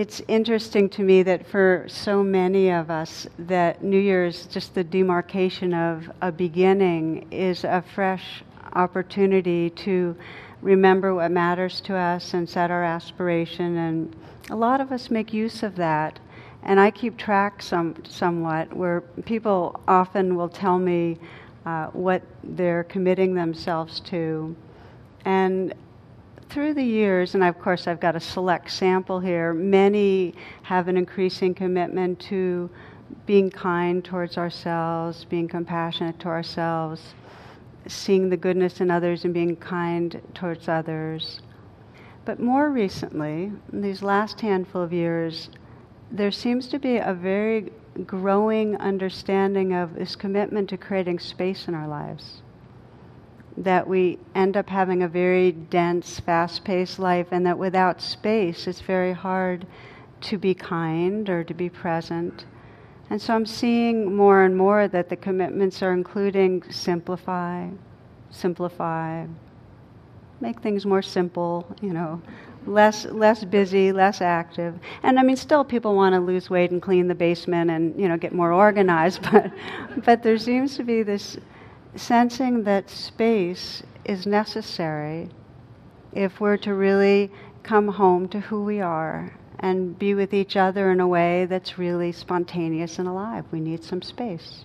It's interesting to me that for so many of us, that New Year's, just the demarcation of a beginning, is a fresh opportunity to remember what matters to us and set our aspiration. And a lot of us make use of that. And I keep track some, somewhat, where people often will tell me uh, what they're committing themselves to. And through the years, and of course I've got a select sample here, many have an increasing commitment to being kind towards ourselves, being compassionate to ourselves, seeing the goodness in others and being kind towards others. But more recently, in these last handful of years, there seems to be a very growing understanding of this commitment to creating space in our lives. That we end up having a very dense, fast paced life, and that without space, it's very hard to be kind or to be present. And so I'm seeing more and more that the commitments are including simplify, simplify, make things more simple, you know, less less busy, less active. And I mean still people want to lose weight and clean the basement and, you know, get more organized, but but there seems to be this sensing that space is necessary if we're to really come home to who we are and be with each other in a way that's really spontaneous and alive. We need some space.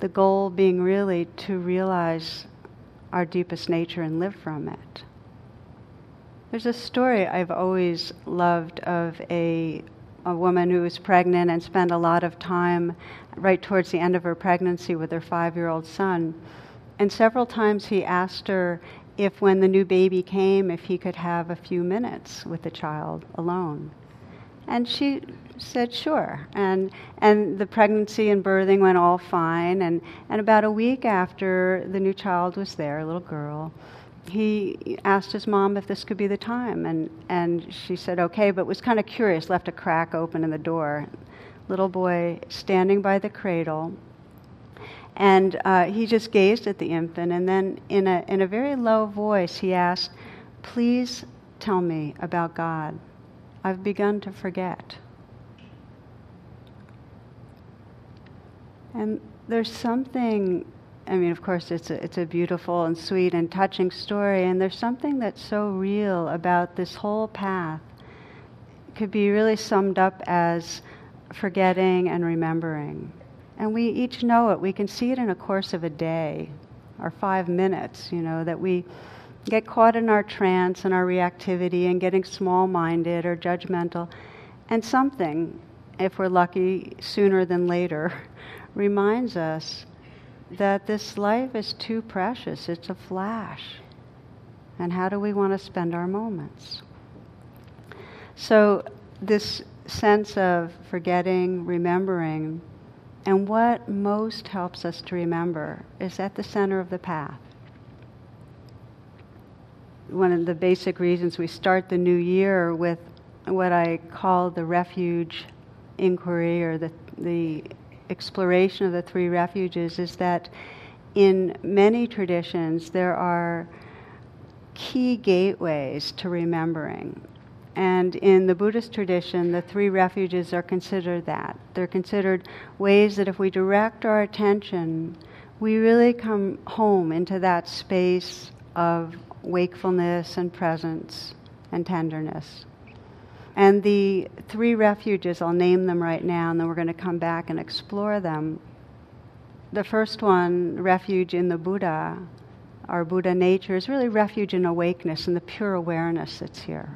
The goal being really to realize our deepest nature and live from it. There's a story I've always loved of a, a woman who was pregnant and spent a lot of time right towards the end of her pregnancy with her five year old son. And several times he asked her if when the new baby came, if he could have a few minutes with the child alone. And she said, sure. And, and the pregnancy and birthing went all fine. And, and about a week after the new child was there, a little girl, he asked his mom if this could be the time. And, and she said, okay, but was kind of curious, left a crack open in the door. Little boy standing by the cradle, and uh, he just gazed at the infant, and then in a, in a very low voice, he asked, Please tell me about God. I've begun to forget. And there's something, I mean, of course, it's a, it's a beautiful and sweet and touching story, and there's something that's so real about this whole path. It could be really summed up as forgetting and remembering. And we each know it. We can see it in a course of a day or five minutes, you know, that we get caught in our trance and our reactivity and getting small minded or judgmental. And something, if we're lucky, sooner than later, reminds us that this life is too precious. It's a flash. And how do we want to spend our moments? So, this sense of forgetting, remembering, and what most helps us to remember is at the center of the path. One of the basic reasons we start the new year with what I call the refuge inquiry or the, the exploration of the three refuges is that in many traditions there are key gateways to remembering. And in the Buddhist tradition, the three refuges are considered that. They're considered ways that if we direct our attention, we really come home into that space of wakefulness and presence and tenderness. And the three refuges, I'll name them right now, and then we're going to come back and explore them. The first one, refuge in the Buddha, our Buddha nature, is really refuge in awakeness and the pure awareness that's here.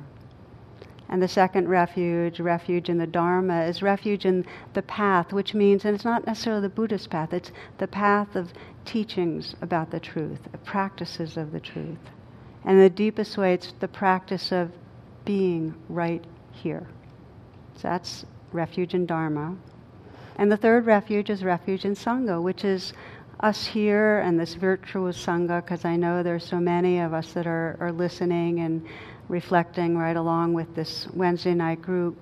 And the second refuge, refuge in the Dharma, is refuge in the path, which means, and it's not necessarily the Buddhist path, it's the path of teachings about the truth, practices of the truth. And the deepest way, it's the practice of being right here. So that's refuge in Dharma. And the third refuge is refuge in Sangha, which is us here and this virtuous Sangha, because I know there's so many of us that are, are listening and reflecting right along with this Wednesday night group,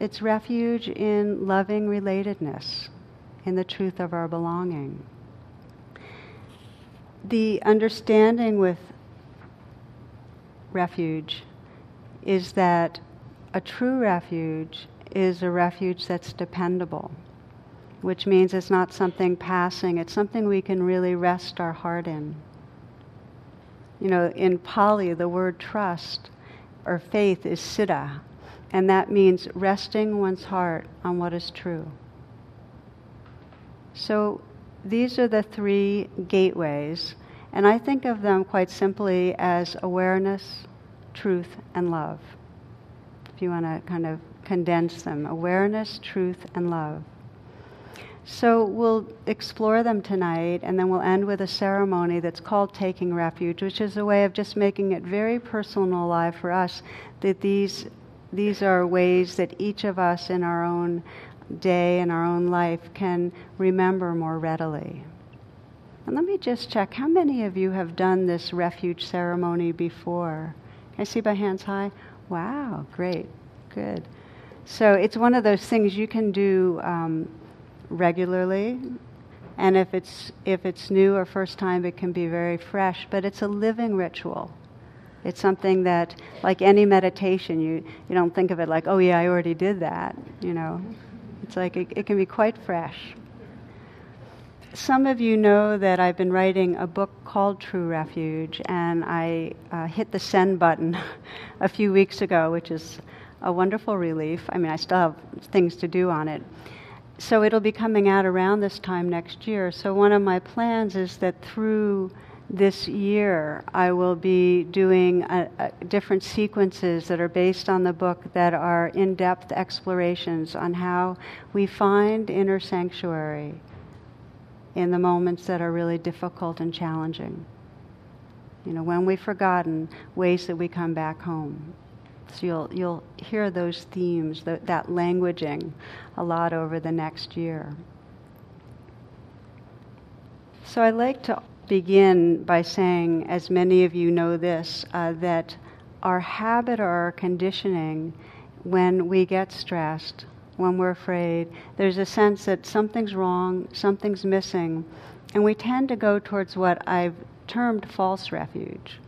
it's refuge in loving relatedness, in the truth of our belonging. The understanding with refuge is that a true refuge is a refuge that's dependable, which means it's not something passing, it's something we can really rest our heart in. You know, in Pali, the word trust or faith is saddha, and that means resting one's heart on what is true. So these are the three gateways, and I think of them quite simply as awareness, truth, and love. If you want to kind of condense them awareness, truth, and love. So we'll explore them tonight, and then we'll end with a ceremony that's called Taking Refuge, which is a way of just making it very personal alive for us that these, these are ways that each of us in our own day and our own life can remember more readily. And let me just check how many of you have done this refuge ceremony before? Can I see by hands high? Wow, great, good. So it's one of those things you can do. Um, regularly. And if it's, if it's new or first time, it can be very fresh, but it's a living ritual. It's something that, like any meditation, you, you don't think of it like, oh, yeah, I already did that, you know. It's like it, it can be quite fresh. Some of you know that I've been writing a book called True Refuge, and I uh, hit the send button a few weeks ago, which is a wonderful relief. I mean, I still have things to do on it so it'll be coming out around this time next year. So one of my plans is that through this year, I will be doing a, a different sequences that are based on the book that are in depth explorations on how we find inner sanctuary in the moments that are really difficult and challenging. You know, when we've forgotten ways that we come back home. So you'll, you'll hear those themes, that, that languaging, a lot over the next year. So I'd like to begin by saying, as many of you know this, uh, that our habit or our conditioning when we get stressed, when we're afraid, there's a sense that something's wrong, something's missing, and we tend to go towards what I've termed false refuge.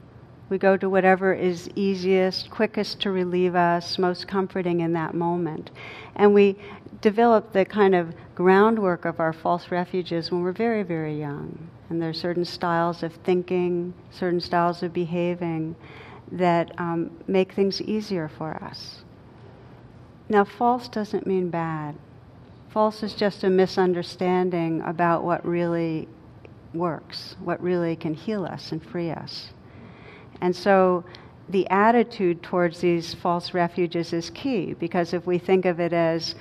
We go to whatever is easiest, quickest to relieve us, most comforting in that moment. And we develop the kind of groundwork of our false refuges when we're very, very young. And there are certain styles of thinking, certain styles of behaving that um, make things easier for us. Now, false doesn't mean bad. False is just a misunderstanding about what really works, what really can heal us and free us. And so the attitude towards these false refuges is key because if we think of it as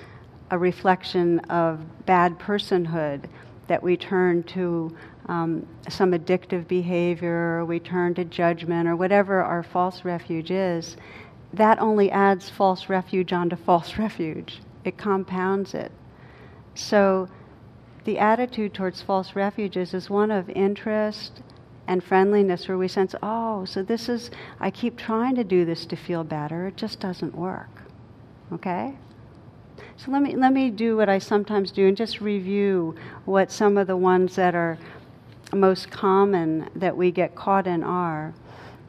a reflection of bad personhood, that we turn to um, some addictive behavior, or we turn to judgment, or whatever our false refuge is, that only adds false refuge onto false refuge. It compounds it. So the attitude towards false refuges is one of interest and friendliness where we sense, oh, so this is, I keep trying to do this to feel better, it just doesn't work. Okay? So let me, let me do what I sometimes do and just review what some of the ones that are most common that we get caught in are.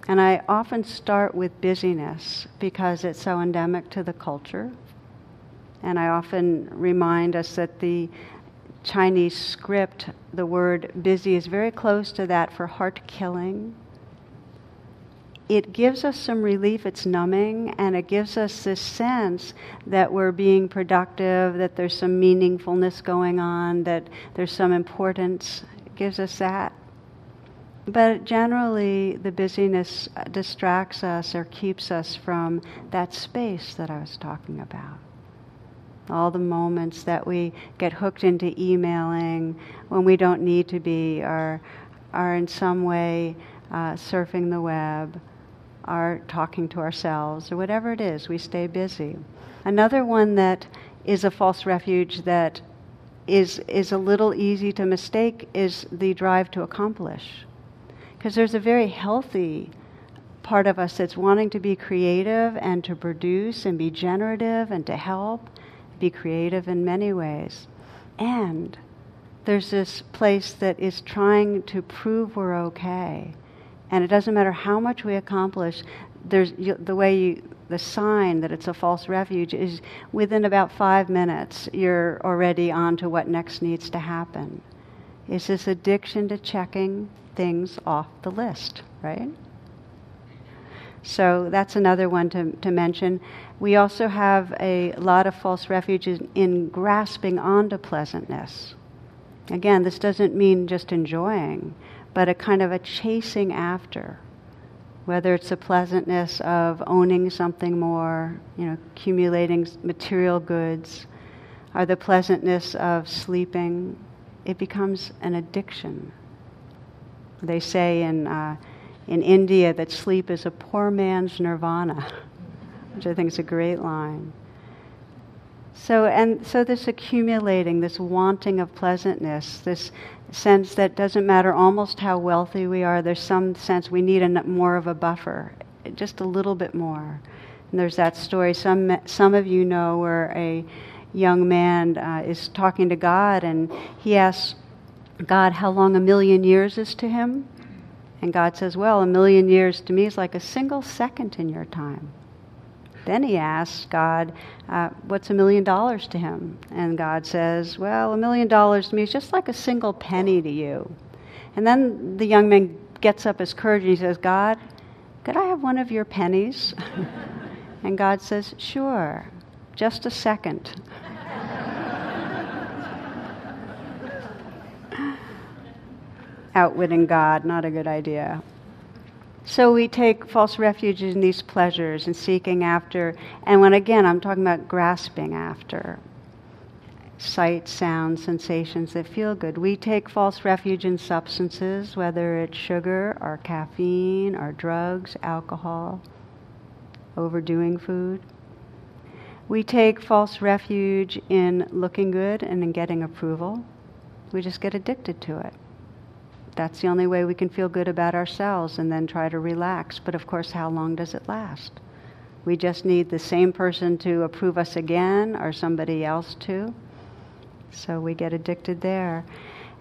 And I often start with busyness because it's so endemic to the culture. And I often remind us that the Chinese script, the word busy is very close to that for heart killing. It gives us some relief, it's numbing, and it gives us this sense that we're being productive, that there's some meaningfulness going on, that there's some importance. It gives us that. But generally, the busyness distracts us or keeps us from that space that I was talking about all the moments that we get hooked into emailing when we don't need to be, or are in some way uh, surfing the web, are talking to ourselves, or whatever it is, we stay busy. Another one that is a false refuge that is, is a little easy to mistake is the drive to accomplish. Because there's a very healthy part of us that's wanting to be creative and to produce and be generative and to help be creative in many ways. And there's this place that is trying to prove we're okay. And it doesn't matter how much we accomplish, there's the way you, the sign that it's a false refuge is within about five minutes, you're already on to what next needs to happen. It's this addiction to checking things off the list, right? So that's another one to, to mention. We also have a lot of false refuges in grasping onto pleasantness. Again, this doesn't mean just enjoying, but a kind of a chasing after. Whether it's the pleasantness of owning something more, you know, accumulating material goods, or the pleasantness of sleeping, it becomes an addiction. They say in, uh, in India that sleep is a poor man's nirvana, which I think is a great line. So, and so this accumulating, this wanting of pleasantness, this sense that doesn't matter almost how wealthy we are, there's some sense we need a, more of a buffer, just a little bit more. And there's that story some, some of you know where a young man uh, is talking to God and he asks God how long a million years is to him. And God says, Well, a million years to me is like a single second in your time. Then he asks God, uh, What's a million dollars to him? And God says, Well, a million dollars to me is just like a single penny to you. And then the young man gets up his courage and he says, God, could I have one of your pennies? and God says, Sure, just a second. Outwitting God, not a good idea. So we take false refuge in these pleasures and seeking after, and when again I'm talking about grasping after sight, sound, sensations that feel good. We take false refuge in substances, whether it's sugar or caffeine or drugs, alcohol, overdoing food. We take false refuge in looking good and in getting approval. We just get addicted to it that's the only way we can feel good about ourselves and then try to relax. But of course, how long does it last? We just need the same person to approve us again or somebody else to. So we get addicted there.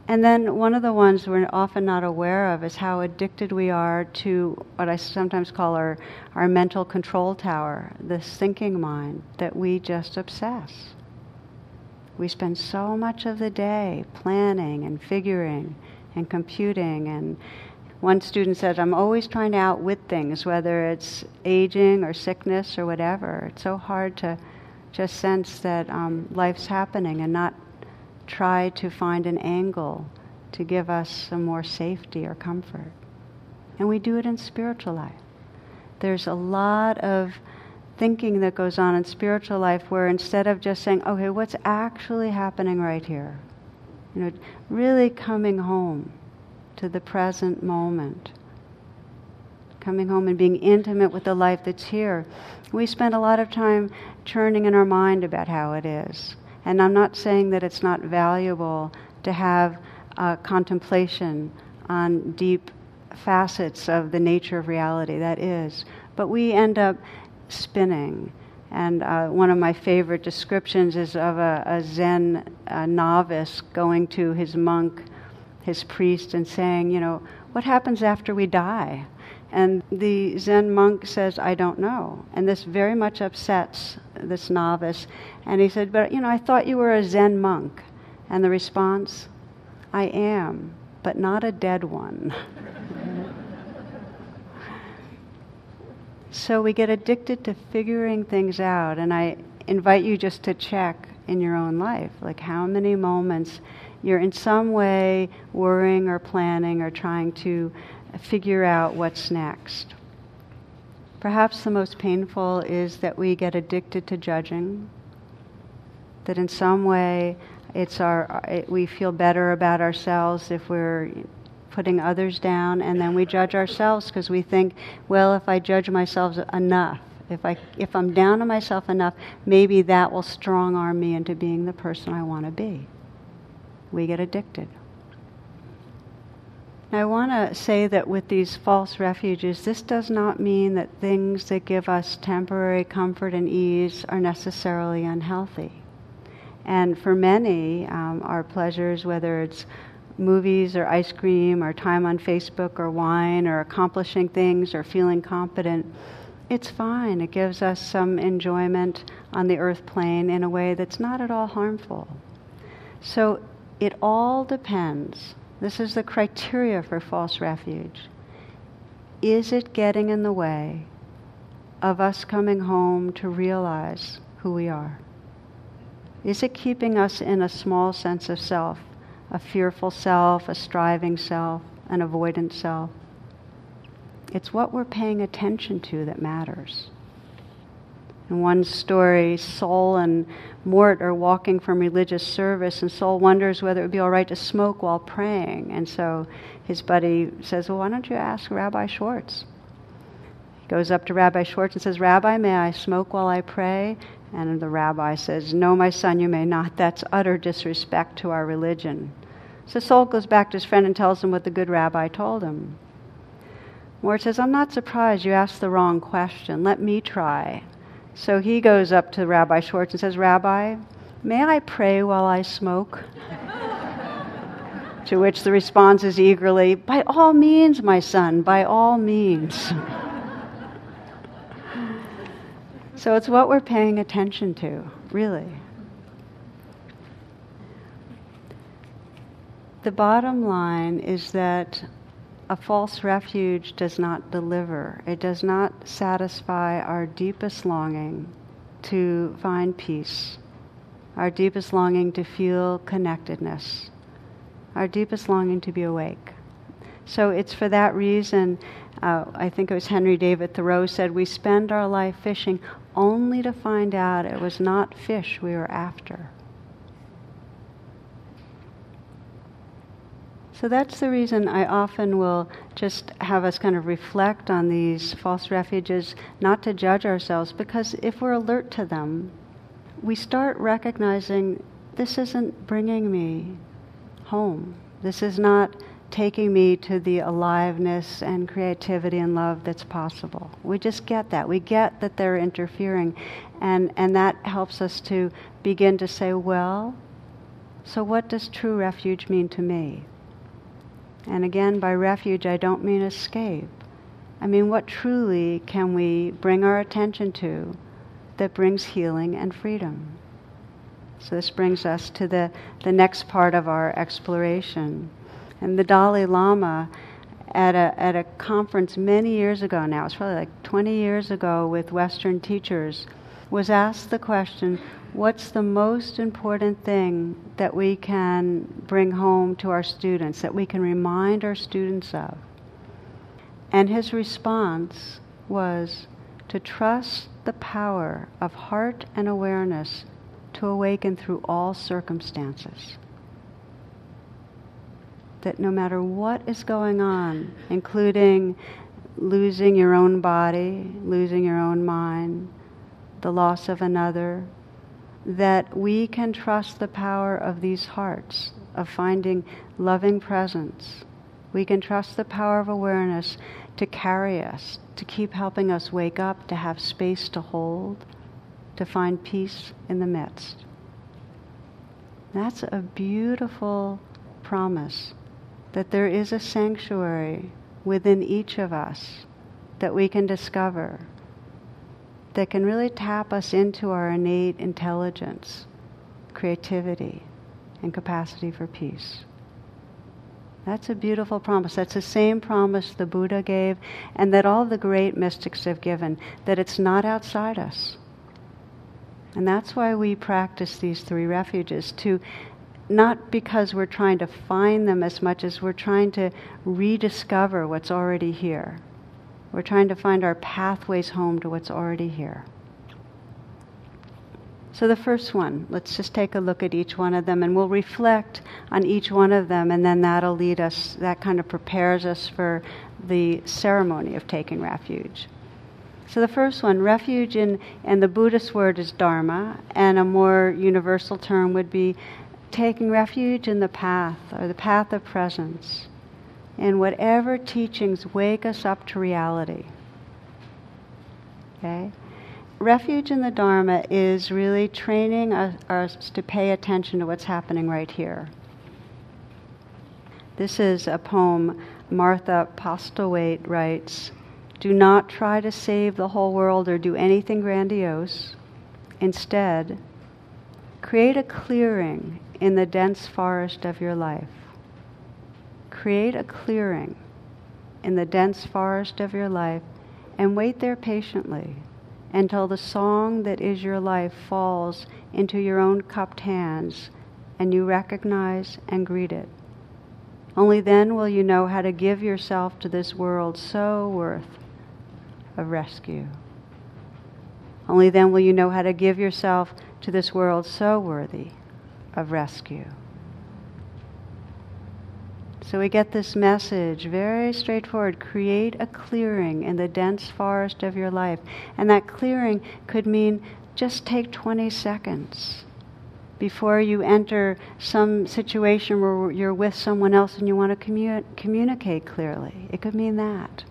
And then one of the ones we're often not aware of is how addicted we are to what I sometimes call our, our mental control tower, this thinking mind that we just obsess. We spend so much of the day planning and figuring and computing. And one student said, I'm always trying to outwit things, whether it's aging or sickness or whatever. It's so hard to just sense that um, life's happening and not try to find an angle to give us some more safety or comfort. And we do it in spiritual life. There's a lot of thinking that goes on in spiritual life where instead of just saying, okay, what's actually happening right here? You know, really coming home to the present moment. Coming home and being intimate with the life that's here. We spend a lot of time churning in our mind about how it is. And I'm not saying that it's not valuable to have contemplation on deep facets of the nature of reality. That is. But we end up spinning and uh, one of my favorite descriptions is of a, a Zen a novice going to his monk, his priest, and saying, You know, what happens after we die? And the Zen monk says, I don't know. And this very much upsets this novice. And he said, But, you know, I thought you were a Zen monk. And the response, I am, but not a dead one. So we get addicted to figuring things out, and I invite you just to check in your own life like how many moments you're in some way worrying or planning or trying to figure out what's next. Perhaps the most painful is that we get addicted to judging, that in some way it's our, it, we feel better about ourselves if we're putting others down, and then we judge ourselves because we think, well, if I judge myself enough, if, I, if I'm down on myself enough, maybe that will strong arm me into being the person I want to be. We get addicted. Now, I want to say that with these false refuges, this does not mean that things that give us temporary comfort and ease are necessarily unhealthy. And for many, um, our pleasures, whether it's movies or ice cream or time on Facebook or wine or accomplishing things or feeling competent, it's fine. It gives us some enjoyment on the earth plane in a way that's not at all harmful. So it all depends. This is the criteria for false refuge. Is it getting in the way of us coming home to realize who we are? Is it keeping us in a small sense of self, a fearful self, a striving self, an avoidant self? It's what we're paying attention to that matters. In one story, Sol and Mort are walking from religious service, and Sol wonders whether it would be all right to smoke while praying. And so his buddy says, Well, why don't you ask Rabbi Schwartz? He goes up to Rabbi Schwartz and says, Rabbi, may I smoke while I pray? And the rabbi says, No, my son, you may not. That's utter disrespect to our religion. So Sol goes back to his friend and tells him what the good rabbi told him. Mort says, I'm not surprised you asked the wrong question. Let me try. So he goes up to Rabbi Schwartz and says, Rabbi, may I pray while I smoke? to which the response is eagerly, By all means, my son, by all means. so it's what we're paying attention to, really. The bottom line is that a false refuge does not deliver, it does not satisfy our deepest longing to find peace, our deepest longing to feel connectedness, our deepest longing to be awake. So it's for that reason, uh, I think it was Henry David Thoreau said, we spend our life fishing only to find out it was not fish we were after. So that's the reason I often will just have us kind of reflect on these false refuges, not to judge ourselves, because if we're alert to them, we start recognizing this isn't bringing me home. This is not taking me to the aliveness and creativity and love that's possible. We just get that. We get that they're interfering. And, and that helps us to begin to say, well, so what does true refuge mean to me? And again, by refuge, I don't mean escape. I mean, what truly can we bring our attention to that brings healing and freedom? So, this brings us to the, the next part of our exploration. And the Dalai Lama, at a, at a conference many years ago now, it's probably like 20 years ago with Western teachers, was asked the question what's the most important thing that we can bring home to our students, that we can remind our students of? And his response was to trust the power of heart and awareness to awaken through all circumstances. That no matter what is going on, including losing your own body, losing your own mind, the loss of another, that we can trust the power of these hearts, of finding loving presence. We can trust the power of awareness to carry us, to keep helping us wake up, to have space to hold, to find peace in the midst. That's a beautiful promise that there is a sanctuary within each of us that we can discover that can really tap us into our innate intelligence, creativity, and capacity for peace. That's a beautiful promise. That's the same promise the Buddha gave and that all the great mystics have given, that it's not outside us. And that's why we practice these three refuges to not because we're trying to find them as much as we're trying to rediscover what's already here. We're trying to find our pathways home to what's already here. So, the first one, let's just take a look at each one of them and we'll reflect on each one of them, and then that'll lead us, that kind of prepares us for the ceremony of taking refuge. So, the first one, refuge in, and the Buddhist word is dharma, and a more universal term would be taking refuge in the path or the path of presence and whatever teachings wake us up to reality. Okay? Refuge in the Dharma is really training us, to pay attention to what's happening right here. This is a poem Martha Postlethwaite writes Do not try to save the whole world or do anything grandiose. Instead, create a clearing in the dense forest of your life. Create a clearing in the dense forest of your life and wait there patiently until the song that is your life falls into your own cupped hands and you recognize and greet it. Only then will you know how to give yourself to this world so worth of rescue. Only then will you know how to give yourself to this world so worthy of rescue. So we get this message very straightforward create a clearing in the dense forest of your life. And that clearing could mean just take 20 seconds before you enter some situation where you're with someone else and you want to commu- communicate clearly. It could mean that.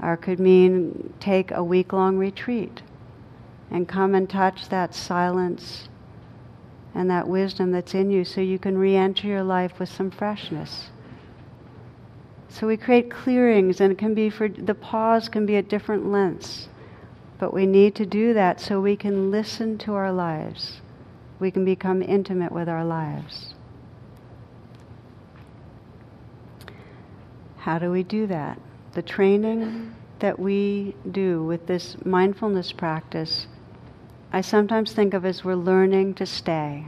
Or it could mean take a week long retreat and come and touch that silence and that wisdom that's in you so you can re enter your life with some freshness. So we create clearings, and it can be for the pause can be at different lengths. But we need to do that so we can listen to our lives. We can become intimate with our lives. How do we do that? The training that we do with this mindfulness practice I sometimes think of as we're learning to stay.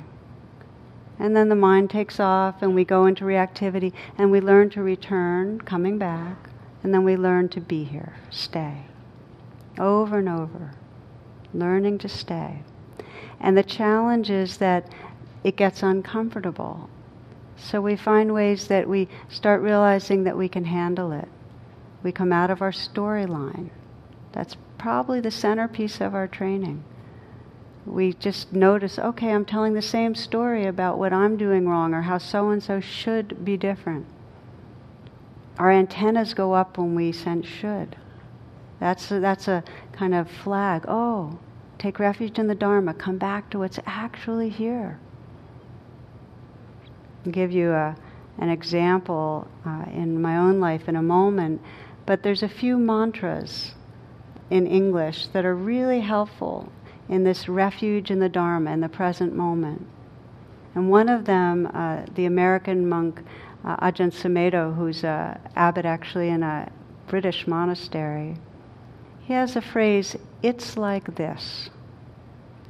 And then the mind takes off and we go into reactivity and we learn to return, coming back, and then we learn to be here, stay. Over and over, learning to stay. And the challenge is that it gets uncomfortable. So we find ways that we start realizing that we can handle it. We come out of our storyline. That's probably the centerpiece of our training we just notice, okay, I'm telling the same story about what I'm doing wrong or how so and so should be different. Our antennas go up when we sense should. That's a, that's a kind of flag. Oh, take refuge in the Dharma. Come back to what's actually here. I'll give you a, an example uh, in my own life in a moment, but there's a few mantras in English that are really helpful in this refuge in the Dharma in the present moment. And one of them, uh, the American monk uh, Ajahn Sumedho, who's an abbot actually in a British monastery, he has a phrase, it's like this.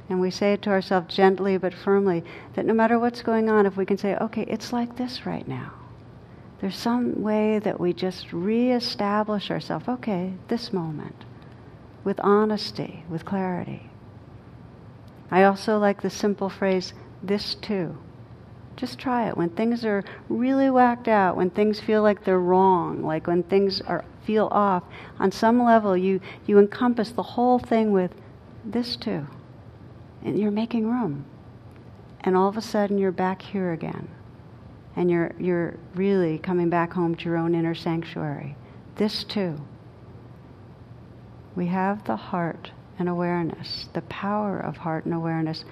And we say it to ourselves gently but firmly that no matter what's going on, if we can say, okay, it's like this right now. There's some way that we just reestablish ourselves, okay, this moment, with honesty, with clarity. I also like the simple phrase, this too. Just try it. When things are really whacked out, when things feel like they're wrong, like when things are, feel off, on some level you, you encompass the whole thing with this too. And you're making room. And all of a sudden you're back here again. And you're, you're really coming back home to your own inner sanctuary. This too. We have the heart and awareness, the power of heart and awareness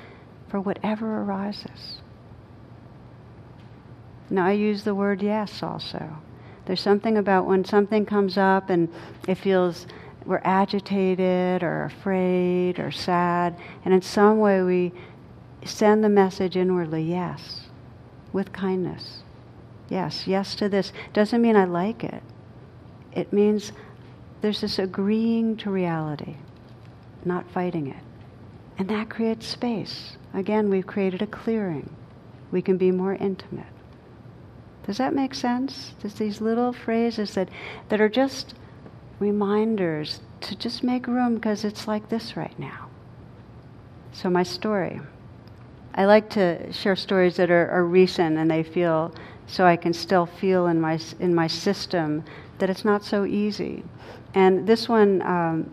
for whatever arises. Now, I use the word yes also. There's something about when something comes up and it feels we're agitated or afraid or sad, and in some way we send the message inwardly yes, with kindness. Yes, yes to this. Doesn't mean I like it, it means there's this agreeing to reality not fighting it. And that creates space. Again, we've created a clearing. We can be more intimate. Does that make sense? Just these little phrases that, that are just reminders to just make room because it's like this right now. So, my story. I like to share stories that are, are recent and they feel so I can still feel in my, in my system that it's not so easy. And this one um,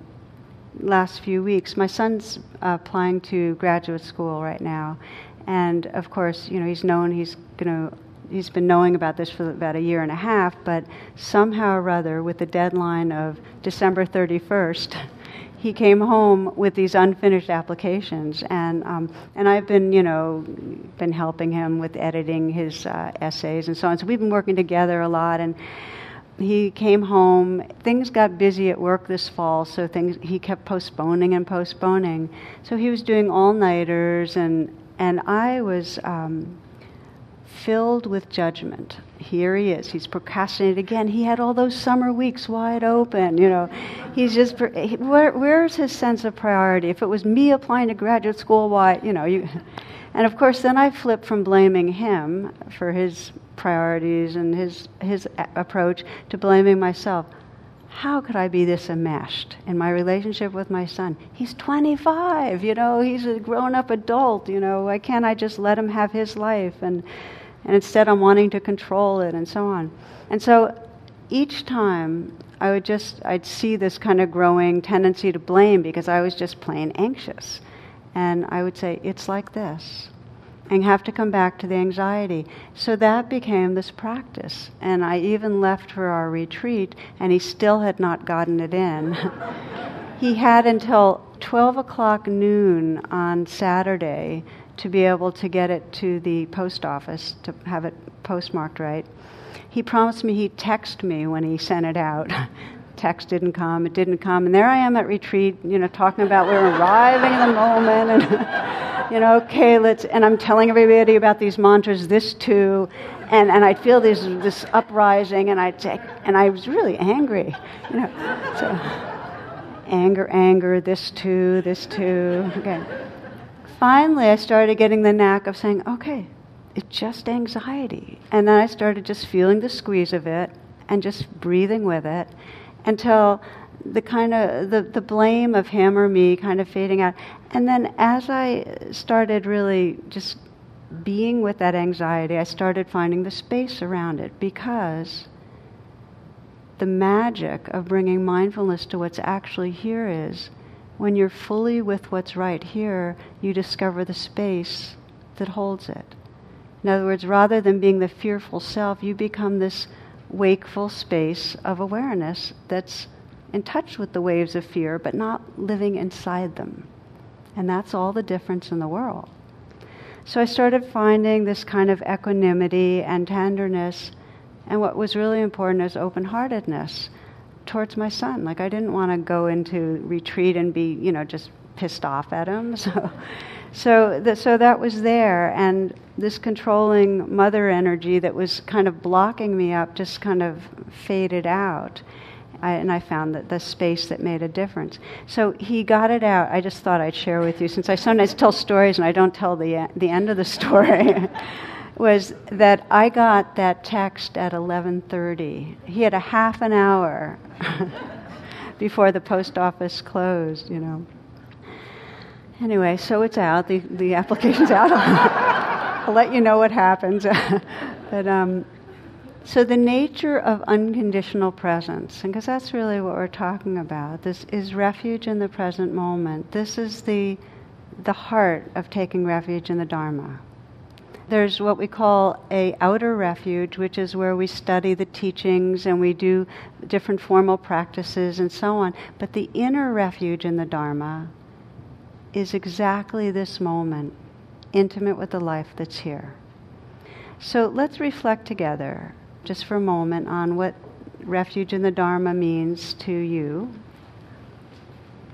last few weeks. My son's uh, applying to graduate school right now, and of course, you know, he's known he's going to. He's been knowing about this for about a year and a half, but somehow or other, with the deadline of December 31st, he came home with these unfinished applications, and um, and I've been, you know, been helping him with editing his uh, essays and so on. So we've been working together a lot, and he came home. Things got busy at work this fall, so things he kept postponing and postponing. So he was doing all nighters, and and I was um, filled with judgment. Here he is. He's procrastinated again. He had all those summer weeks wide open. You know, he's just where, where's his sense of priority? If it was me applying to graduate school, why? You know, you. And of course, then I flip from blaming him for his priorities and his, his approach to blaming myself. How could I be this enmeshed in my relationship with my son? He's 25, you know, he's a grown up adult, you know, why can't I just let him have his life? And, and instead, I'm wanting to control it and so on. And so each time I would just, I'd see this kind of growing tendency to blame because I was just plain anxious. And I would say, it's like this and have to come back to the anxiety. So that became this practice. And I even left for our retreat, and he still had not gotten it in. he had until 12 o'clock noon on Saturday to be able to get it to the post office to have it postmarked right. He promised me he'd text me when he sent it out. text didn't come, it didn't come. And there I am at retreat, you know, talking about we're arriving in the moment and you know, okay, let's, and I'm telling everybody about these mantras, this too, and, and I'd feel this, this uprising, and I'd say, and I was really angry, you know, so anger, anger, this too, this too, okay. Finally, I started getting the knack of saying, okay, it's just anxiety. And then I started just feeling the squeeze of it and just breathing with it until the kind of the, the blame of him or me kind of fading out. And then as I started really just being with that anxiety, I started finding the space around it because the magic of bringing mindfulness to what's actually here is when you're fully with what's right here, you discover the space that holds it. In other words, rather than being the fearful self, you become this wakeful space of awareness that's in touch with the waves of fear, but not living inside them. And that's all the difference in the world. So I started finding this kind of equanimity and tenderness, and what was really important is open heartedness towards my son. Like I didn't want to go into retreat and be, you know, just pissed off at him. So, so, the, so that was there, and this controlling mother energy that was kind of blocking me up just kind of faded out. I, and I found that the space that made a difference. So he got it out. I just thought I'd share with you, since I sometimes tell stories and I don't tell the the end of the story. was that I got that text at 11:30. He had a half an hour before the post office closed. You know. Anyway, so it's out. The the application's out. I'll let you know what happens. but um, so, the nature of unconditional presence, and because that's really what we're talking about, this is refuge in the present moment. This is the, the heart of taking refuge in the Dharma. There's what we call a outer refuge, which is where we study the teachings and we do different formal practices and so on. But the inner refuge in the Dharma is exactly this moment, intimate with the life that's here. So let's reflect together just for a moment on what refuge in the Dharma means to you.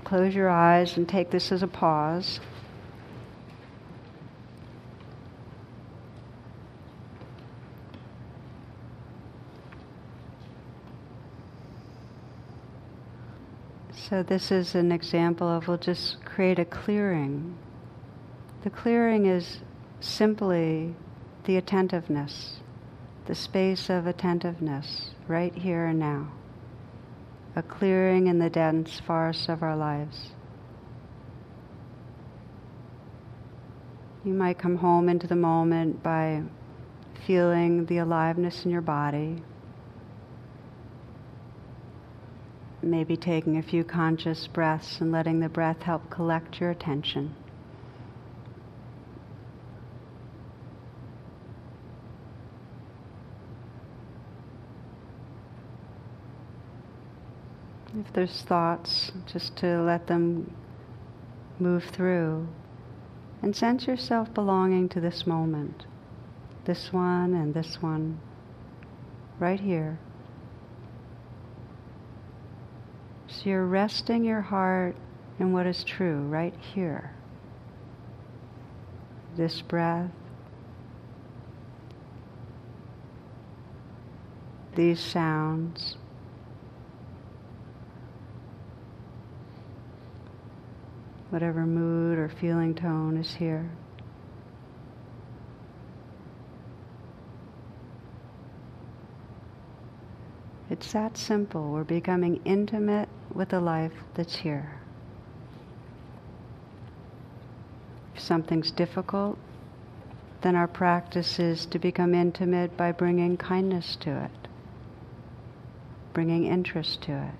Close your eyes and take this as a pause. So, this is an example of we'll just create a clearing. The clearing is simply the attentiveness the space of attentiveness right here and now, a clearing in the dense forests of our lives. You might come home into the moment by feeling the aliveness in your body, maybe taking a few conscious breaths and letting the breath help collect your attention. If there's thoughts, just to let them move through. And sense yourself belonging to this moment, this one and this one, right here. So you're resting your heart in what is true right here. This breath, these sounds. Whatever mood or feeling tone is here. It's that simple. We're becoming intimate with the life that's here. If something's difficult, then our practice is to become intimate by bringing kindness to it, bringing interest to it.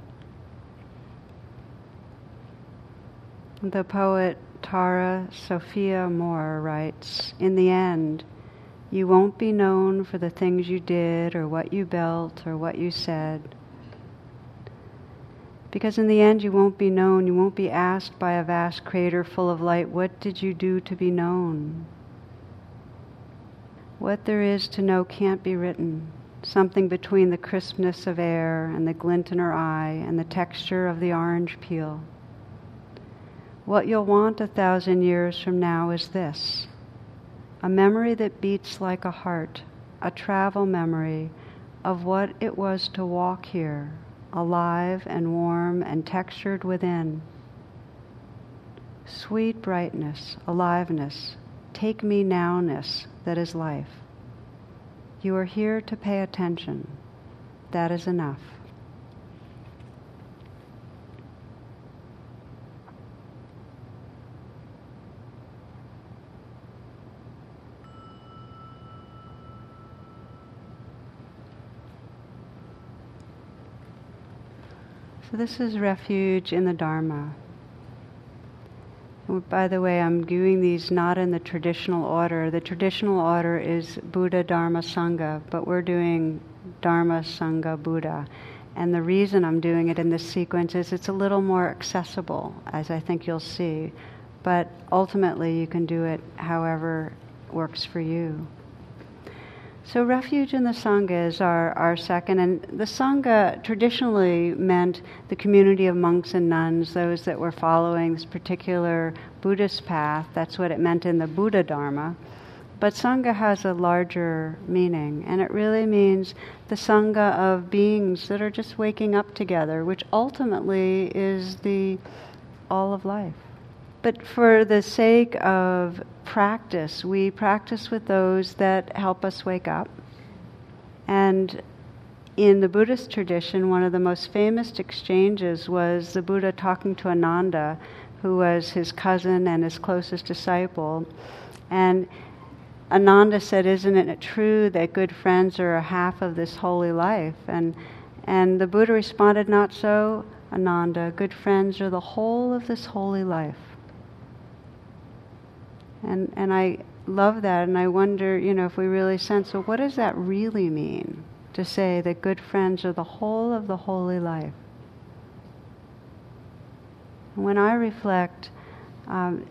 The poet Tara Sophia Mohr writes In the end, you won't be known for the things you did or what you built or what you said. Because in the end, you won't be known. You won't be asked by a vast crater full of light, What did you do to be known? What there is to know can't be written. Something between the crispness of air and the glint in her eye and the texture of the orange peel. What you'll want a thousand years from now is this a memory that beats like a heart, a travel memory of what it was to walk here, alive and warm and textured within. Sweet brightness, aliveness, take me nowness that is life. You are here to pay attention. That is enough. So, this is refuge in the Dharma. Oh, by the way, I'm doing these not in the traditional order. The traditional order is Buddha, Dharma, Sangha, but we're doing Dharma, Sangha, Buddha. And the reason I'm doing it in this sequence is it's a little more accessible, as I think you'll see. But ultimately, you can do it however works for you. So, refuge in the Sangha is our, our second. And the Sangha traditionally meant the community of monks and nuns, those that were following this particular Buddhist path. That's what it meant in the Buddha Dharma. But Sangha has a larger meaning, and it really means the Sangha of beings that are just waking up together, which ultimately is the all of life. But for the sake of practice, we practice with those that help us wake up. And in the Buddhist tradition, one of the most famous exchanges was the Buddha talking to Ananda, who was his cousin and his closest disciple. And Ananda said, Isn't it true that good friends are a half of this holy life? And, and the Buddha responded, Not so, Ananda. Good friends are the whole of this holy life. And, and I love that, and I wonder, you know, if we really sense, so what does that really mean to say that good friends are the whole of the holy life? When I reflect, um,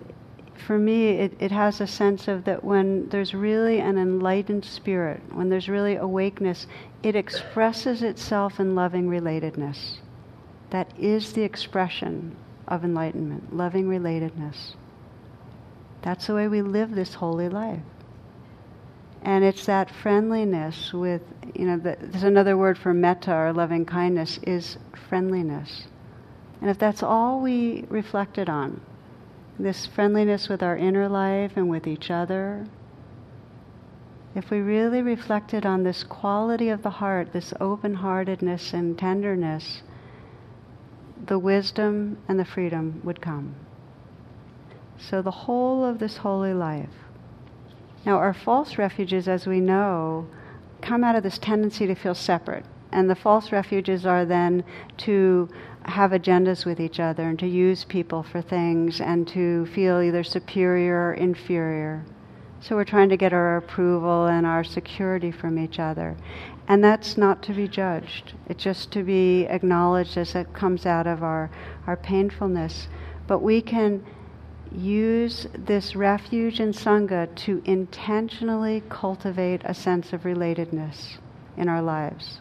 for me, it, it has a sense of that when there's really an enlightened spirit, when there's really awakeness, it expresses itself in loving relatedness. That is the expression of enlightenment, loving relatedness. That's the way we live this holy life. And it's that friendliness with, you know, the, there's another word for metta or loving kindness is friendliness. And if that's all we reflected on, this friendliness with our inner life and with each other, if we really reflected on this quality of the heart, this open heartedness and tenderness, the wisdom and the freedom would come. So the whole of this holy life. Now, our false refuges, as we know, come out of this tendency to feel separate. And the false refuges are then to have agendas with each other and to use people for things and to feel either superior or inferior. So we're trying to get our approval and our security from each other. And that's not to be judged. It's just to be acknowledged as it comes out of our, our painfulness. But we can use this refuge in Sangha to intentionally cultivate a sense of relatedness in our lives.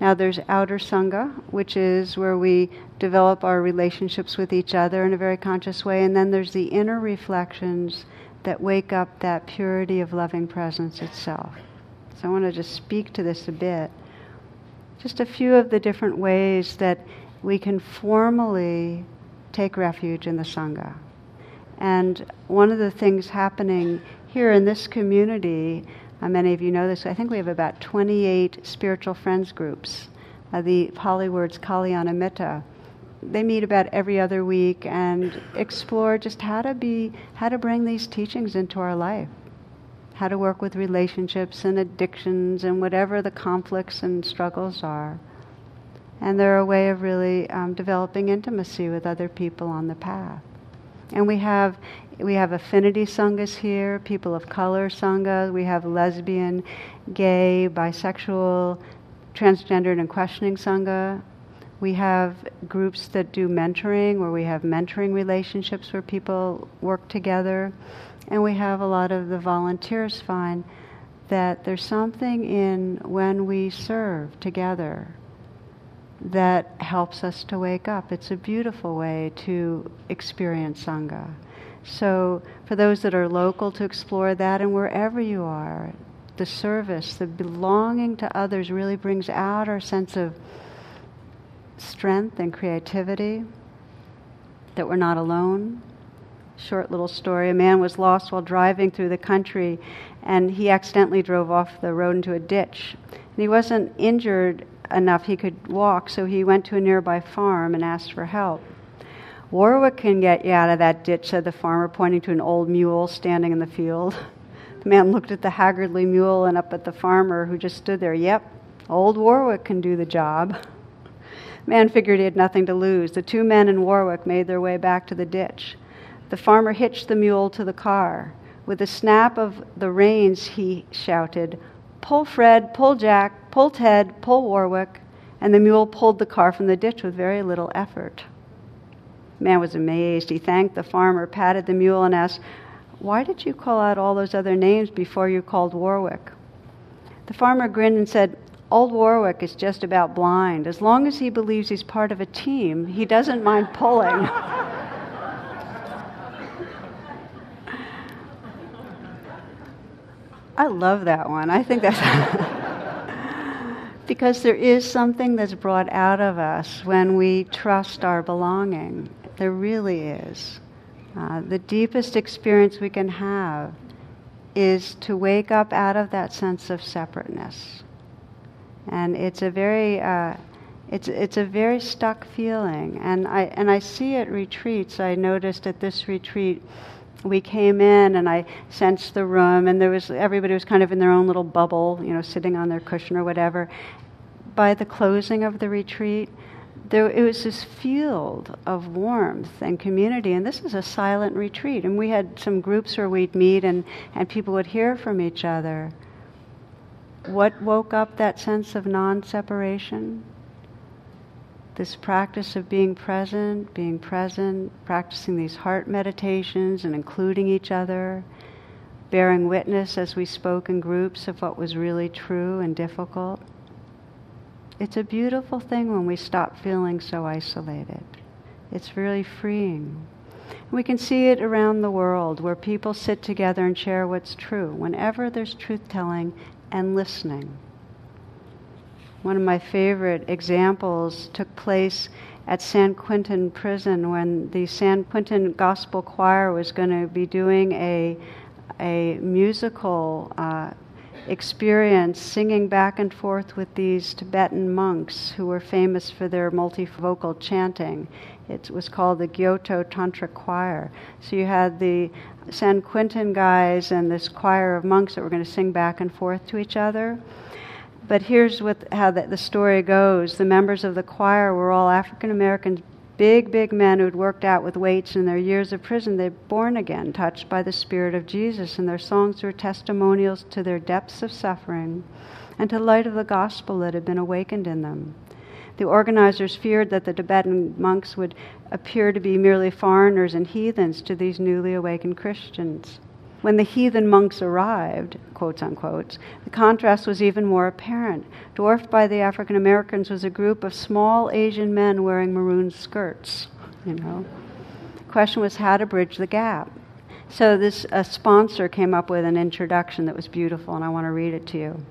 Now, there's outer Sangha, which is where we develop our relationships with each other in a very conscious way, and then there's the inner reflections that wake up that purity of loving presence itself. So, I want to just speak to this a bit. Just a few of the different ways that we can formally take refuge in the Sangha. And one of the things happening here in this community, uh, many of you know this, I think we have about 28 spiritual friends groups. Uh, the Pali words Kalyana Mitta. They meet about every other week and explore just how to be, how to bring these teachings into our life, how to work with relationships and addictions and whatever the conflicts and struggles are. And they're a way of really um, developing intimacy with other people on the path. And we have we have affinity sanghas here, people of color sangha. We have lesbian, gay, bisexual, transgendered, and questioning sangha. We have groups that do mentoring, where we have mentoring relationships where people work together, and we have a lot of the volunteers find that there's something in when we serve together that helps us to wake up. It's a beautiful way to experience Sangha. So, for those that are local, to explore that, and wherever you are, the service, the belonging to others really brings out our sense of strength and creativity, that we're not alone. Short little story a man was lost while driving through the country, and he accidentally drove off the road into a ditch. And he wasn't injured enough he could walk, so he went to a nearby farm and asked for help. Warwick can get you out of that ditch, said the farmer, pointing to an old mule standing in the field. The man looked at the haggardly mule and up at the farmer who just stood there. Yep, old Warwick can do the job. The Man figured he had nothing to lose. The two men and Warwick made their way back to the ditch. The farmer hitched the mule to the car. With a snap of the reins, he shouted, Pull Fred, pull Jack, pull Ted, pull Warwick, and the mule pulled the car from the ditch with very little effort. The man was amazed. He thanked the farmer, patted the mule, and asked, Why did you call out all those other names before you called Warwick? The farmer grinned and said, Old Warwick is just about blind. As long as he believes he's part of a team, he doesn't mind pulling. I love that one. I think that's because there is something that's brought out of us when we trust our belonging. There really is. Uh, the deepest experience we can have is to wake up out of that sense of separateness, and it's a very uh, it's it's a very stuck feeling, and I and I see at retreats. I noticed at this retreat we came in and I sensed the room and there was everybody was kind of in their own little bubble, you know, sitting on their cushion or whatever. By the closing of the retreat, there it was this field of warmth and community and this is a silent retreat and we had some groups where we'd meet and, and people would hear from each other. What woke up that sense of non separation? This practice of being present, being present, practicing these heart meditations and including each other, bearing witness as we spoke in groups of what was really true and difficult. It's a beautiful thing when we stop feeling so isolated. It's really freeing. We can see it around the world where people sit together and share what's true whenever there's truth telling and listening. One of my favorite examples took place at San Quentin prison when the San Quentin Gospel Choir was going to be doing a, a musical uh, experience singing back and forth with these Tibetan monks who were famous for their multivocal chanting. It was called the Gyuto Tantra Choir. So you had the San Quentin guys and this choir of monks that were going to sing back and forth to each other. But here's what, how the, the story goes. The members of the choir were all African Americans, big, big men who'd worked out with weights in their years of prison. They're born again, touched by the Spirit of Jesus, and their songs were testimonials to their depths of suffering and to the light of the gospel that had been awakened in them. The organizers feared that the Tibetan monks would appear to be merely foreigners and heathens to these newly awakened Christians. When the heathen monks arrived, quotes unquote, the contrast was even more apparent. Dwarfed by the African Americans was a group of small Asian men wearing maroon skirts, you know. The question was how to bridge the gap. So this a sponsor came up with an introduction that was beautiful, and I want to read it to you.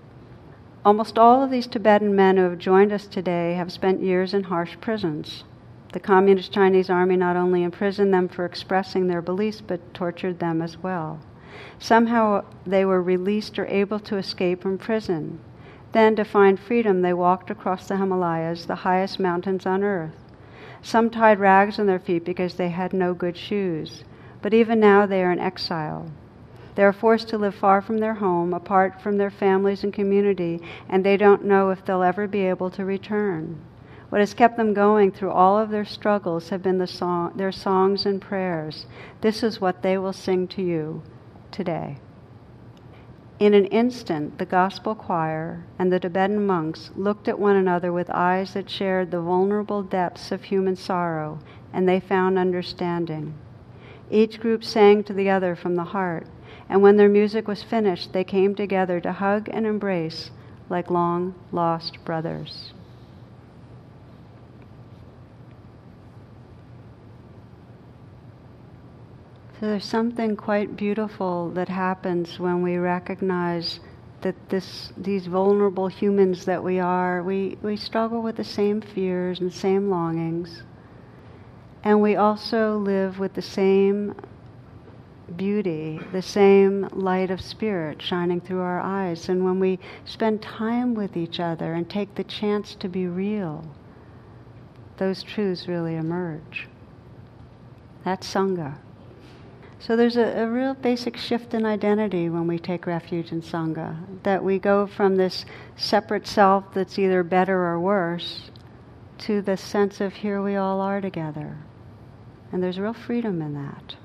Almost all of these Tibetan men who have joined us today have spent years in harsh prisons. The Communist Chinese Army not only imprisoned them for expressing their beliefs, but tortured them as well. Somehow they were released or able to escape from prison. Then, to find freedom, they walked across the Himalayas, the highest mountains on earth. Some tied rags on their feet because they had no good shoes but even now they are in exile. They are forced to live far from their home, apart from their families and community, and they don't know if they'll ever be able to return. What has kept them going through all of their struggles have been the song, their songs and prayers. This is what they will sing to you today. In an instant, the gospel choir and the Tibetan monks looked at one another with eyes that shared the vulnerable depths of human sorrow, and they found understanding. Each group sang to the other from the heart, and when their music was finished, they came together to hug and embrace like long lost brothers. So there's something quite beautiful that happens when we recognize that this, these vulnerable humans that we are, we, we struggle with the same fears and same longings. And we also live with the same beauty, the same light of spirit shining through our eyes. And when we spend time with each other and take the chance to be real, those truths really emerge. That's Sangha. So there's a, a, real basic shift in identity when we take refuge in Sangha. That we go from this separate self that's either better or worse to the sense of here we all are together. And there's real freedom in that.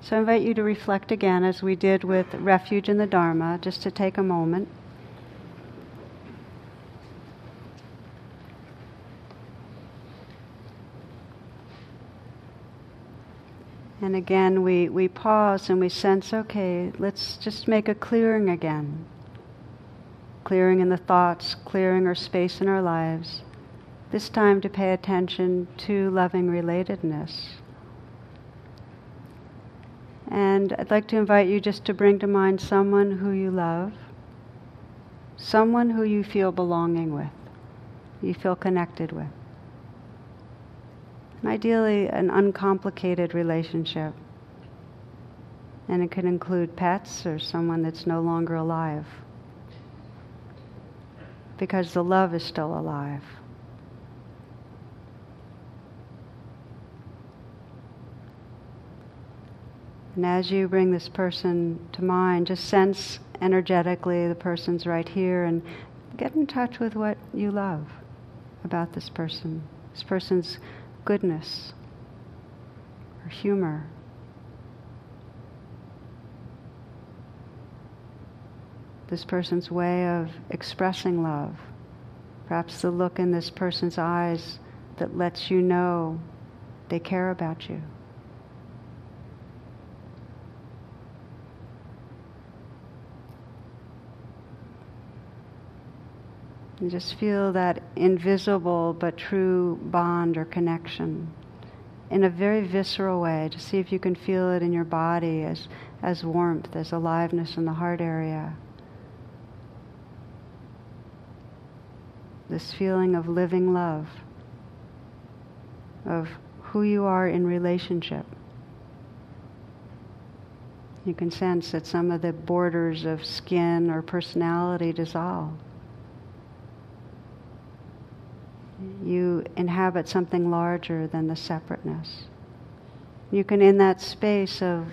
So I invite you to reflect again, as we did with refuge in the Dharma, just to take a moment. And again, we, we pause and we sense, okay, let's just make a clearing again. Clearing in the thoughts, clearing our space in our lives. This time to pay attention to loving relatedness. And I'd like to invite you just to bring to mind someone who you love, someone who you feel belonging with, you feel connected with. And ideally, an uncomplicated relationship. And it could include pets or someone that's no longer alive. Because the love is still alive. And as you bring this person to mind, just sense energetically the person's right here and get in touch with what you love about this person, this person's goodness or humor. This person's way of expressing love, perhaps the look in this person's eyes that lets you know they care about you. And just feel that invisible but true bond or connection in a very visceral way. To see if you can feel it in your body as, as warmth, as aliveness in the heart area. This feeling of living love, of who you are in relationship. You can sense that some of the borders of skin or personality dissolve. You inhabit something larger than the separateness. You can, in that space of,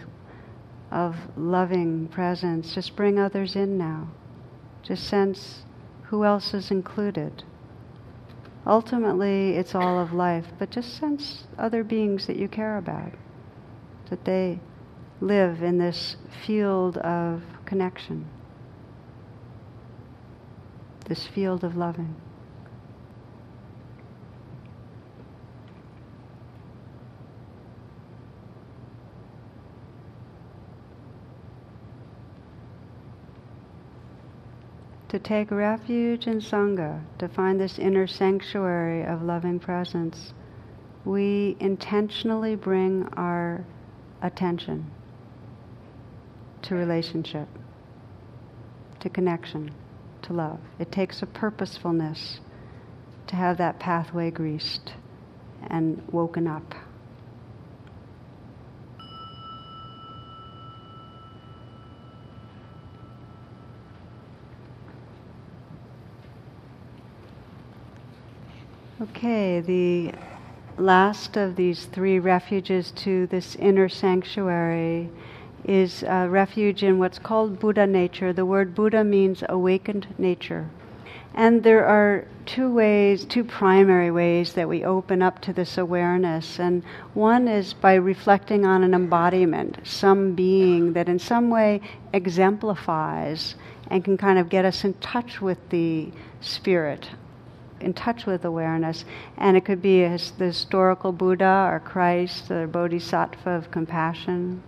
of loving presence, just bring others in now. Just sense who else is included. Ultimately, it's all of life, but just sense other beings that you care about, that they live in this field of connection, this field of loving. To take refuge in Sangha, to find this inner sanctuary of loving presence, we intentionally bring our attention to relationship, to connection, to love. It takes a purposefulness to have that pathway greased and woken up. Okay, the last of these three refuges to this inner sanctuary is a refuge in what's called Buddha nature. The word Buddha means awakened nature. And there are two ways, two primary ways that we open up to this awareness. And one is by reflecting on an embodiment, some being that in some way exemplifies and can kind of get us in touch with the spirit in touch with awareness. And it could be a, the historical Buddha or Christ or Bodhisattva of compassion,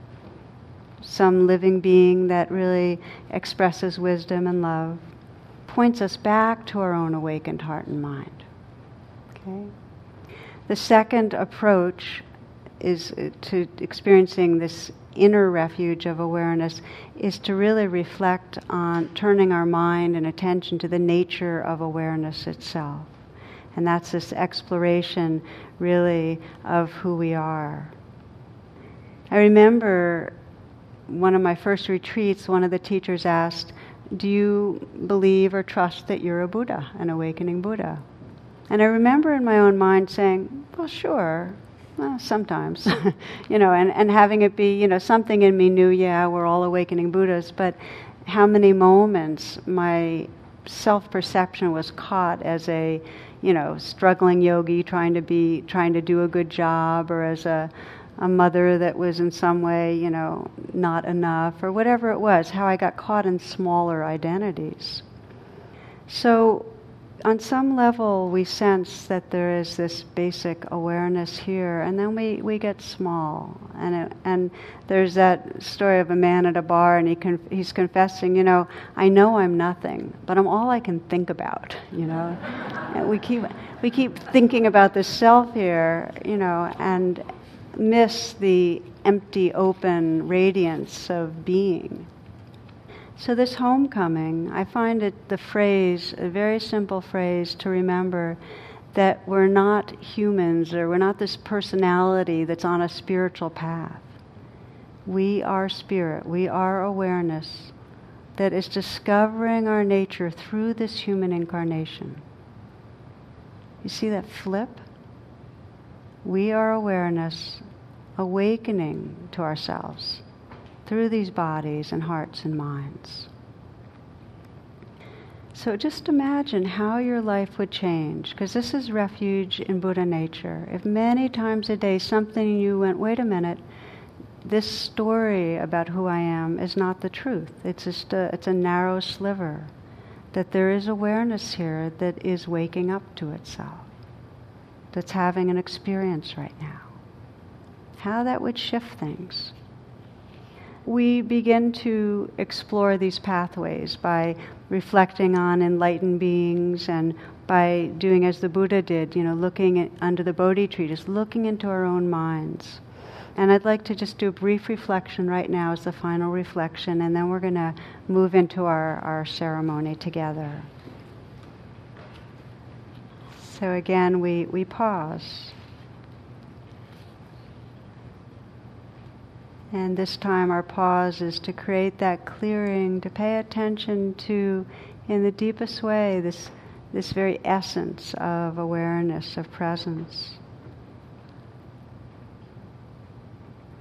some living being that really expresses wisdom and love, points us back to our own awakened heart and mind. Okay? The second approach is uh, to experiencing this inner refuge of awareness is to really reflect on turning our mind and attention to the nature of awareness itself. And that's this exploration, really, of who we are. I remember one of my first retreats, one of the teachers asked, Do you believe or trust that you're a Buddha, an awakening Buddha? And I remember in my own mind saying, Well, sure, well, sometimes, you know, and, and having it be, you know, something in me knew, yeah, we're all awakening Buddhas, but how many moments my self perception was caught as a, you know, struggling yogi trying to be, trying to do a good job, or as a, a mother that was in some way, you know, not enough, or whatever it was, how I got caught in smaller identities. So on some level, we sense that there is this basic awareness here, and then we, we get small. And, it, and there's that story of a man at a bar, and he con- he's confessing, you know, I know I'm nothing, but I'm all I can think about, you know. we keep, we keep thinking about the self here, you know, and miss the empty, open radiance of being. So, this homecoming, I find it the phrase, a very simple phrase to remember that we're not humans or we're not this personality that's on a spiritual path. We are spirit, we are awareness that is discovering our nature through this human incarnation. You see that flip? We are awareness awakening to ourselves through these bodies and hearts and minds. So just imagine how your life would change, because this is refuge in Buddha nature. If many times a day something you went, wait a minute, this story about who I am is not the truth. It's just a, it's a narrow sliver. That there is awareness here that is waking up to itself, that's having an experience right now. How that would shift things we begin to explore these pathways by reflecting on enlightened beings and by doing as the Buddha did, you know, looking at, under the Bodhi tree, just looking into our own minds. And I'd like to just do a brief reflection right now as the final reflection, and then we're going to move into our, our ceremony together. So again, we, we pause. And this time, our pause is to create that clearing, to pay attention to, in the deepest way, this, this very essence of awareness, of presence.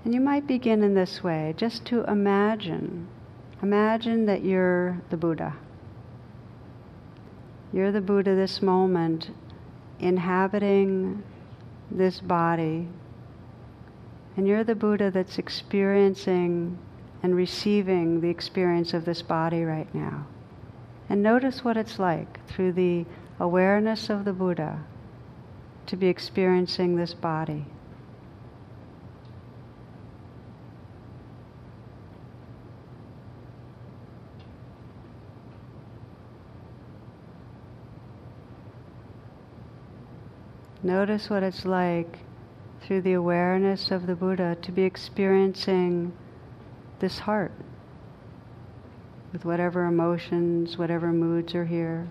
And you might begin in this way, just to imagine. Imagine that you're the Buddha. You're the Buddha this moment, inhabiting this body and you're the Buddha that's experiencing and receiving the experience of this body right now. And notice what it's like through the awareness of the Buddha to be experiencing this body. Notice what it's like through the awareness of the Buddha to be experiencing this heart with whatever emotions, whatever moods are here.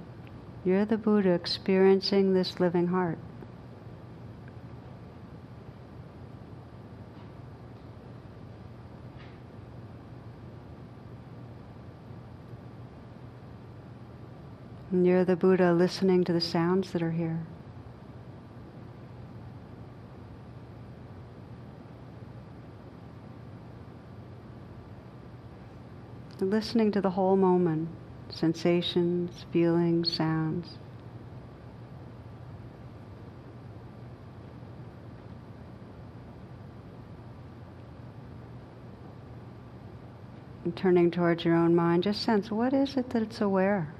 You're the Buddha experiencing this living heart. And you're the Buddha listening to the sounds that are here. Listening to the whole moment sensations, feelings, sounds. And turning towards your own mind, just sense what is it that it's aware?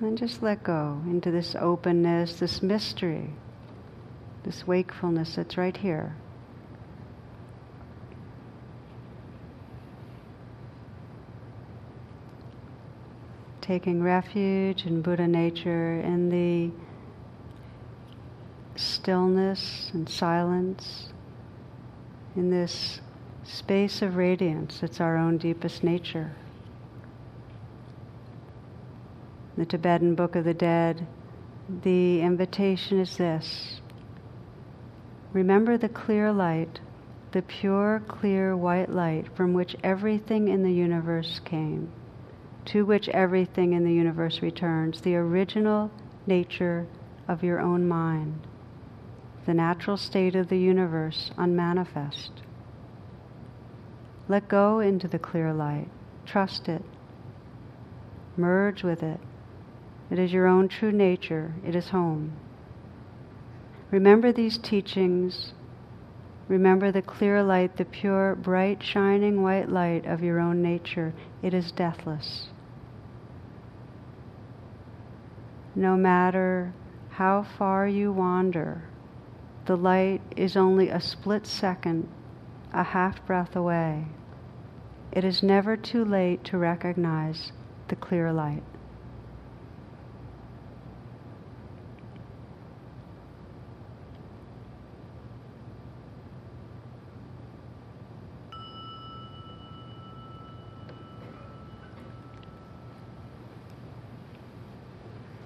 And just let go into this openness, this mystery, this wakefulness that's right here. Taking refuge in Buddha nature, in the stillness and silence, in this space of radiance that's our own deepest nature. The Tibetan Book of the Dead, the invitation is this. Remember the clear light, the pure, clear white light from which everything in the universe came, to which everything in the universe returns, the original nature of your own mind, the natural state of the universe unmanifest. Let go into the clear light, trust it, merge with it, it is your own true nature. It is home. Remember these teachings. Remember the clear light, the pure, bright, shining white light of your own nature. It is deathless. No matter how far you wander, the light is only a split second, a half breath away. It is never too late to recognize the clear light.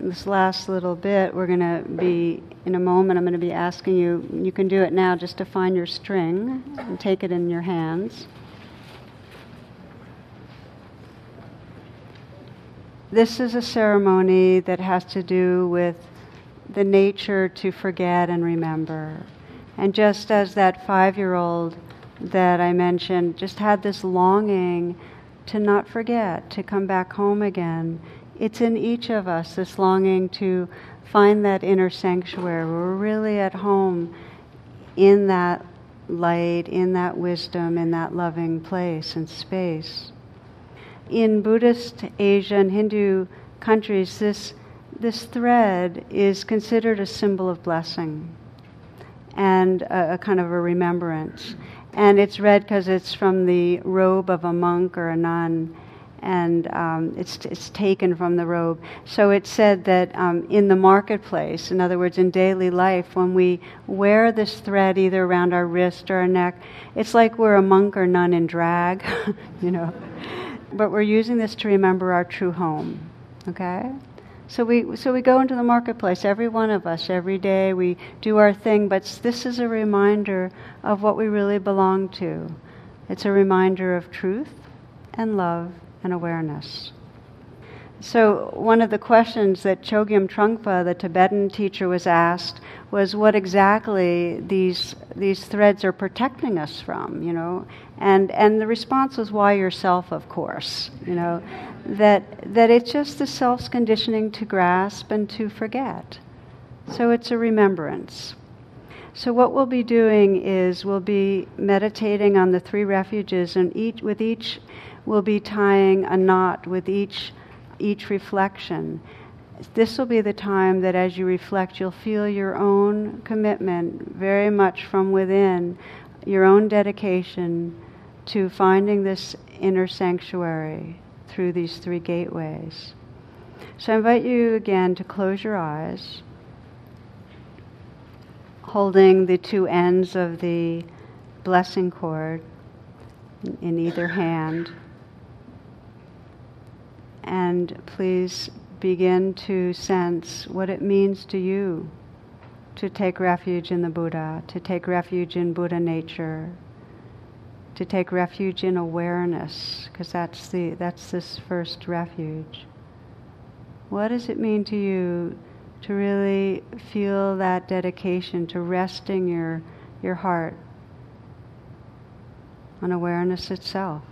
This last little bit, we're going to be, in a moment, I'm going to be asking you, you can do it now, just to find your string and take it in your hands. This is a ceremony that has to do with the nature to forget and remember. And just as that five year old that I mentioned just had this longing to not forget, to come back home again, it's in each of us this longing to find that inner sanctuary we're really at home in that light, in that wisdom, in that loving place and space. In Buddhist Asia and Hindu countries, this, this thread is considered a symbol of blessing and a, a kind of a remembrance. And it's red because it's from the robe of a monk or a nun and um, it's, it's taken from the robe. So it said that um, in the marketplace, in other words, in daily life, when we wear this thread either around our wrist or our neck, it's like we're a monk or nun in drag, you know. But we're using this to remember our true home, okay? So we, so we go into the marketplace, every one of us, every day. We do our thing, but this is a reminder of what we really belong to. It's a reminder of truth and love and awareness. So, one of the questions that Chogyam Trungpa, the Tibetan teacher, was asked was what exactly these, these threads are protecting us from, you know? And, and the response was, why yourself, of course, you know? That, that it's just the self's conditioning to grasp and to forget. So, it's a remembrance. So, what we'll be doing is we'll be meditating on the three refuges, and each, with each we'll be tying a knot with each, each reflection. This will be the time that as you reflect, you'll feel your own commitment very much from within, your own dedication to finding this inner sanctuary through these three gateways. So I invite you again to close your eyes, holding the two ends of the blessing cord in either hand. And please begin to sense what it means to you to take refuge in the Buddha, to take refuge in Buddha nature, to take refuge in awareness, because that's the that's this first refuge. What does it mean to you to really feel that dedication to resting your your heart on awareness itself,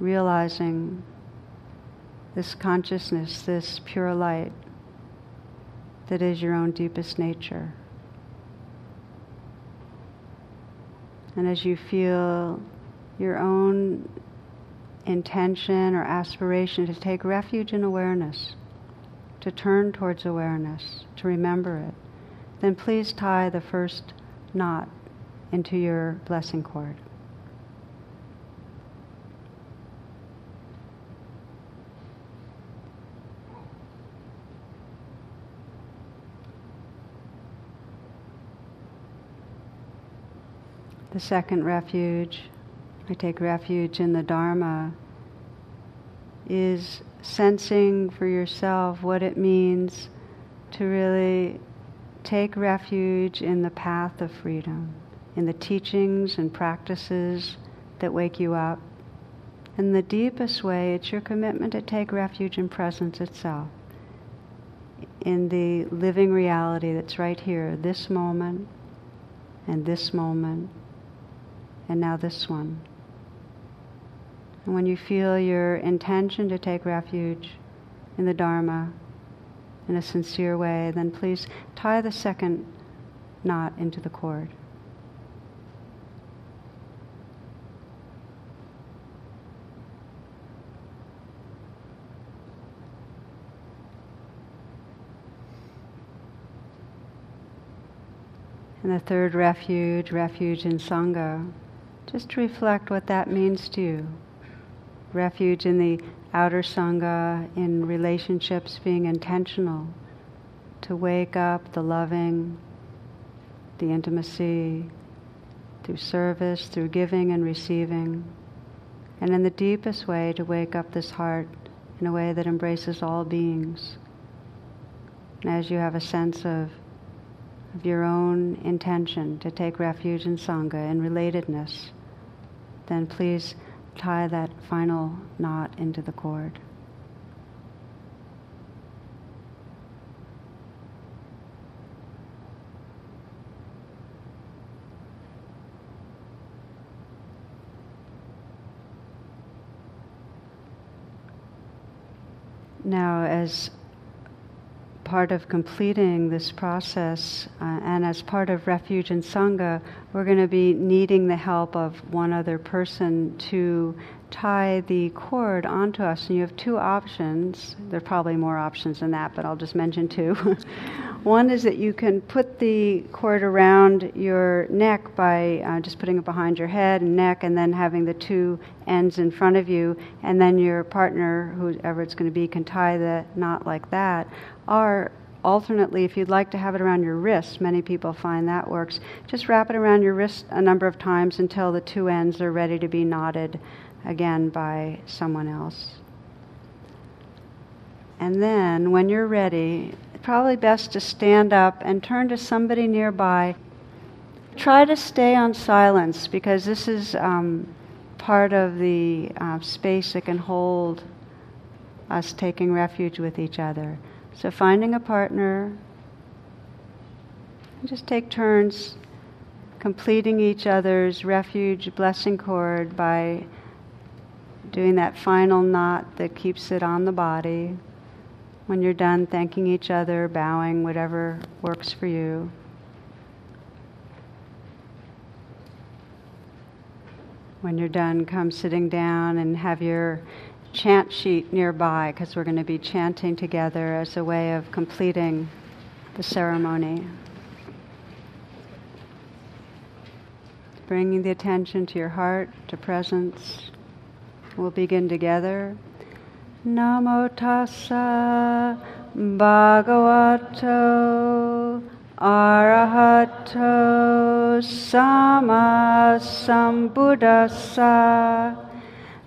realizing this consciousness, this pure light that is your own deepest nature. And as you feel your own intention or aspiration to take refuge in awareness, to turn towards awareness, to remember it, then please tie the first knot into your blessing cord. The second refuge, I take refuge in the Dharma, is sensing for yourself what it means to really take refuge in the path of freedom, in the teachings and practices that wake you up. In the deepest way, it's your commitment to take refuge in presence itself, in the living reality that's right here, this moment and this moment and now this one. And when you feel your intention to take refuge in the Dharma in a sincere way, then please tie the second knot into the cord. And the third refuge, refuge in Sangha. Just reflect what that means to you. Refuge in the outer Sangha, in relationships, being intentional to wake up the loving, the intimacy, through service, through giving and receiving, and in the deepest way to wake up this heart in a way that embraces all beings. And as you have a sense of, of your own intention to take refuge in Sangha and relatedness, then please tie that final knot into the cord. Now, as part of completing this process uh, and as part of Refuge and Sangha, we're going to be needing the help of one other person to tie the cord onto us. And you have two options. There are probably more options than that, but I'll just mention two. one is that you can put the cord around your neck by uh, just putting it behind your head and neck, and then having the two ends in front of you, and then your partner, whoever it's going to be, can tie the knot like that. Or alternately, if you'd like to have it around your wrist, many people find that works, just wrap it around your wrist a number of times until the two ends are ready to be knotted again by someone else. And then, when you're ready, probably best to stand up and turn to somebody nearby. Try to stay on silence because this is um, part of the uh, space that can hold us taking refuge with each other. So finding a partner, just take turns completing each other's refuge blessing cord by doing that final knot that keeps it on the body. When you're done, thanking each other, bowing, whatever works for you. When you're done, come sitting down and have your chant sheet nearby because we're going to be chanting together as a way of completing the ceremony. bringing the attention to your heart, to presence. We'll begin together. Namo tassa bhagavato arahato samma sambuddhassa.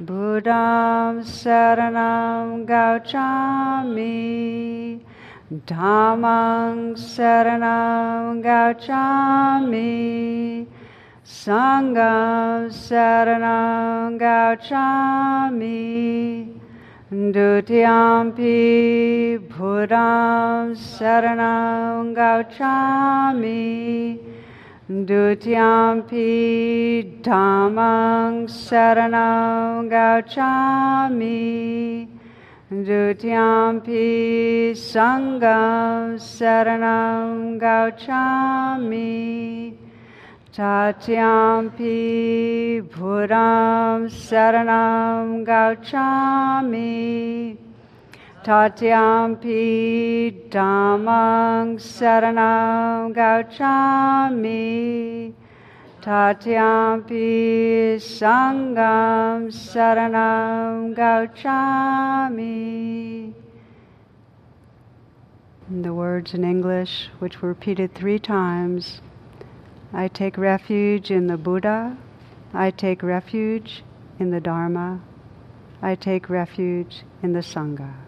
Buddham saranam gacchami. Dhammang saranam gacchami. Sangham saranam gacchami. Dutiyampi Buddham Saranam Gacchami Dutiyampi Dhammang Saranam Gacchami Dutiyampi Sangham Saranam Gacchami Tatiyampi Buddham Saranam Gacchami Tatiyampi Dhammang Saranam Gacchami Tatiyampi Sangham Saranam Gacchami The words in English, which were repeated three times, I take refuge in the Buddha. I take refuge in the Dharma. I take refuge in the Sangha.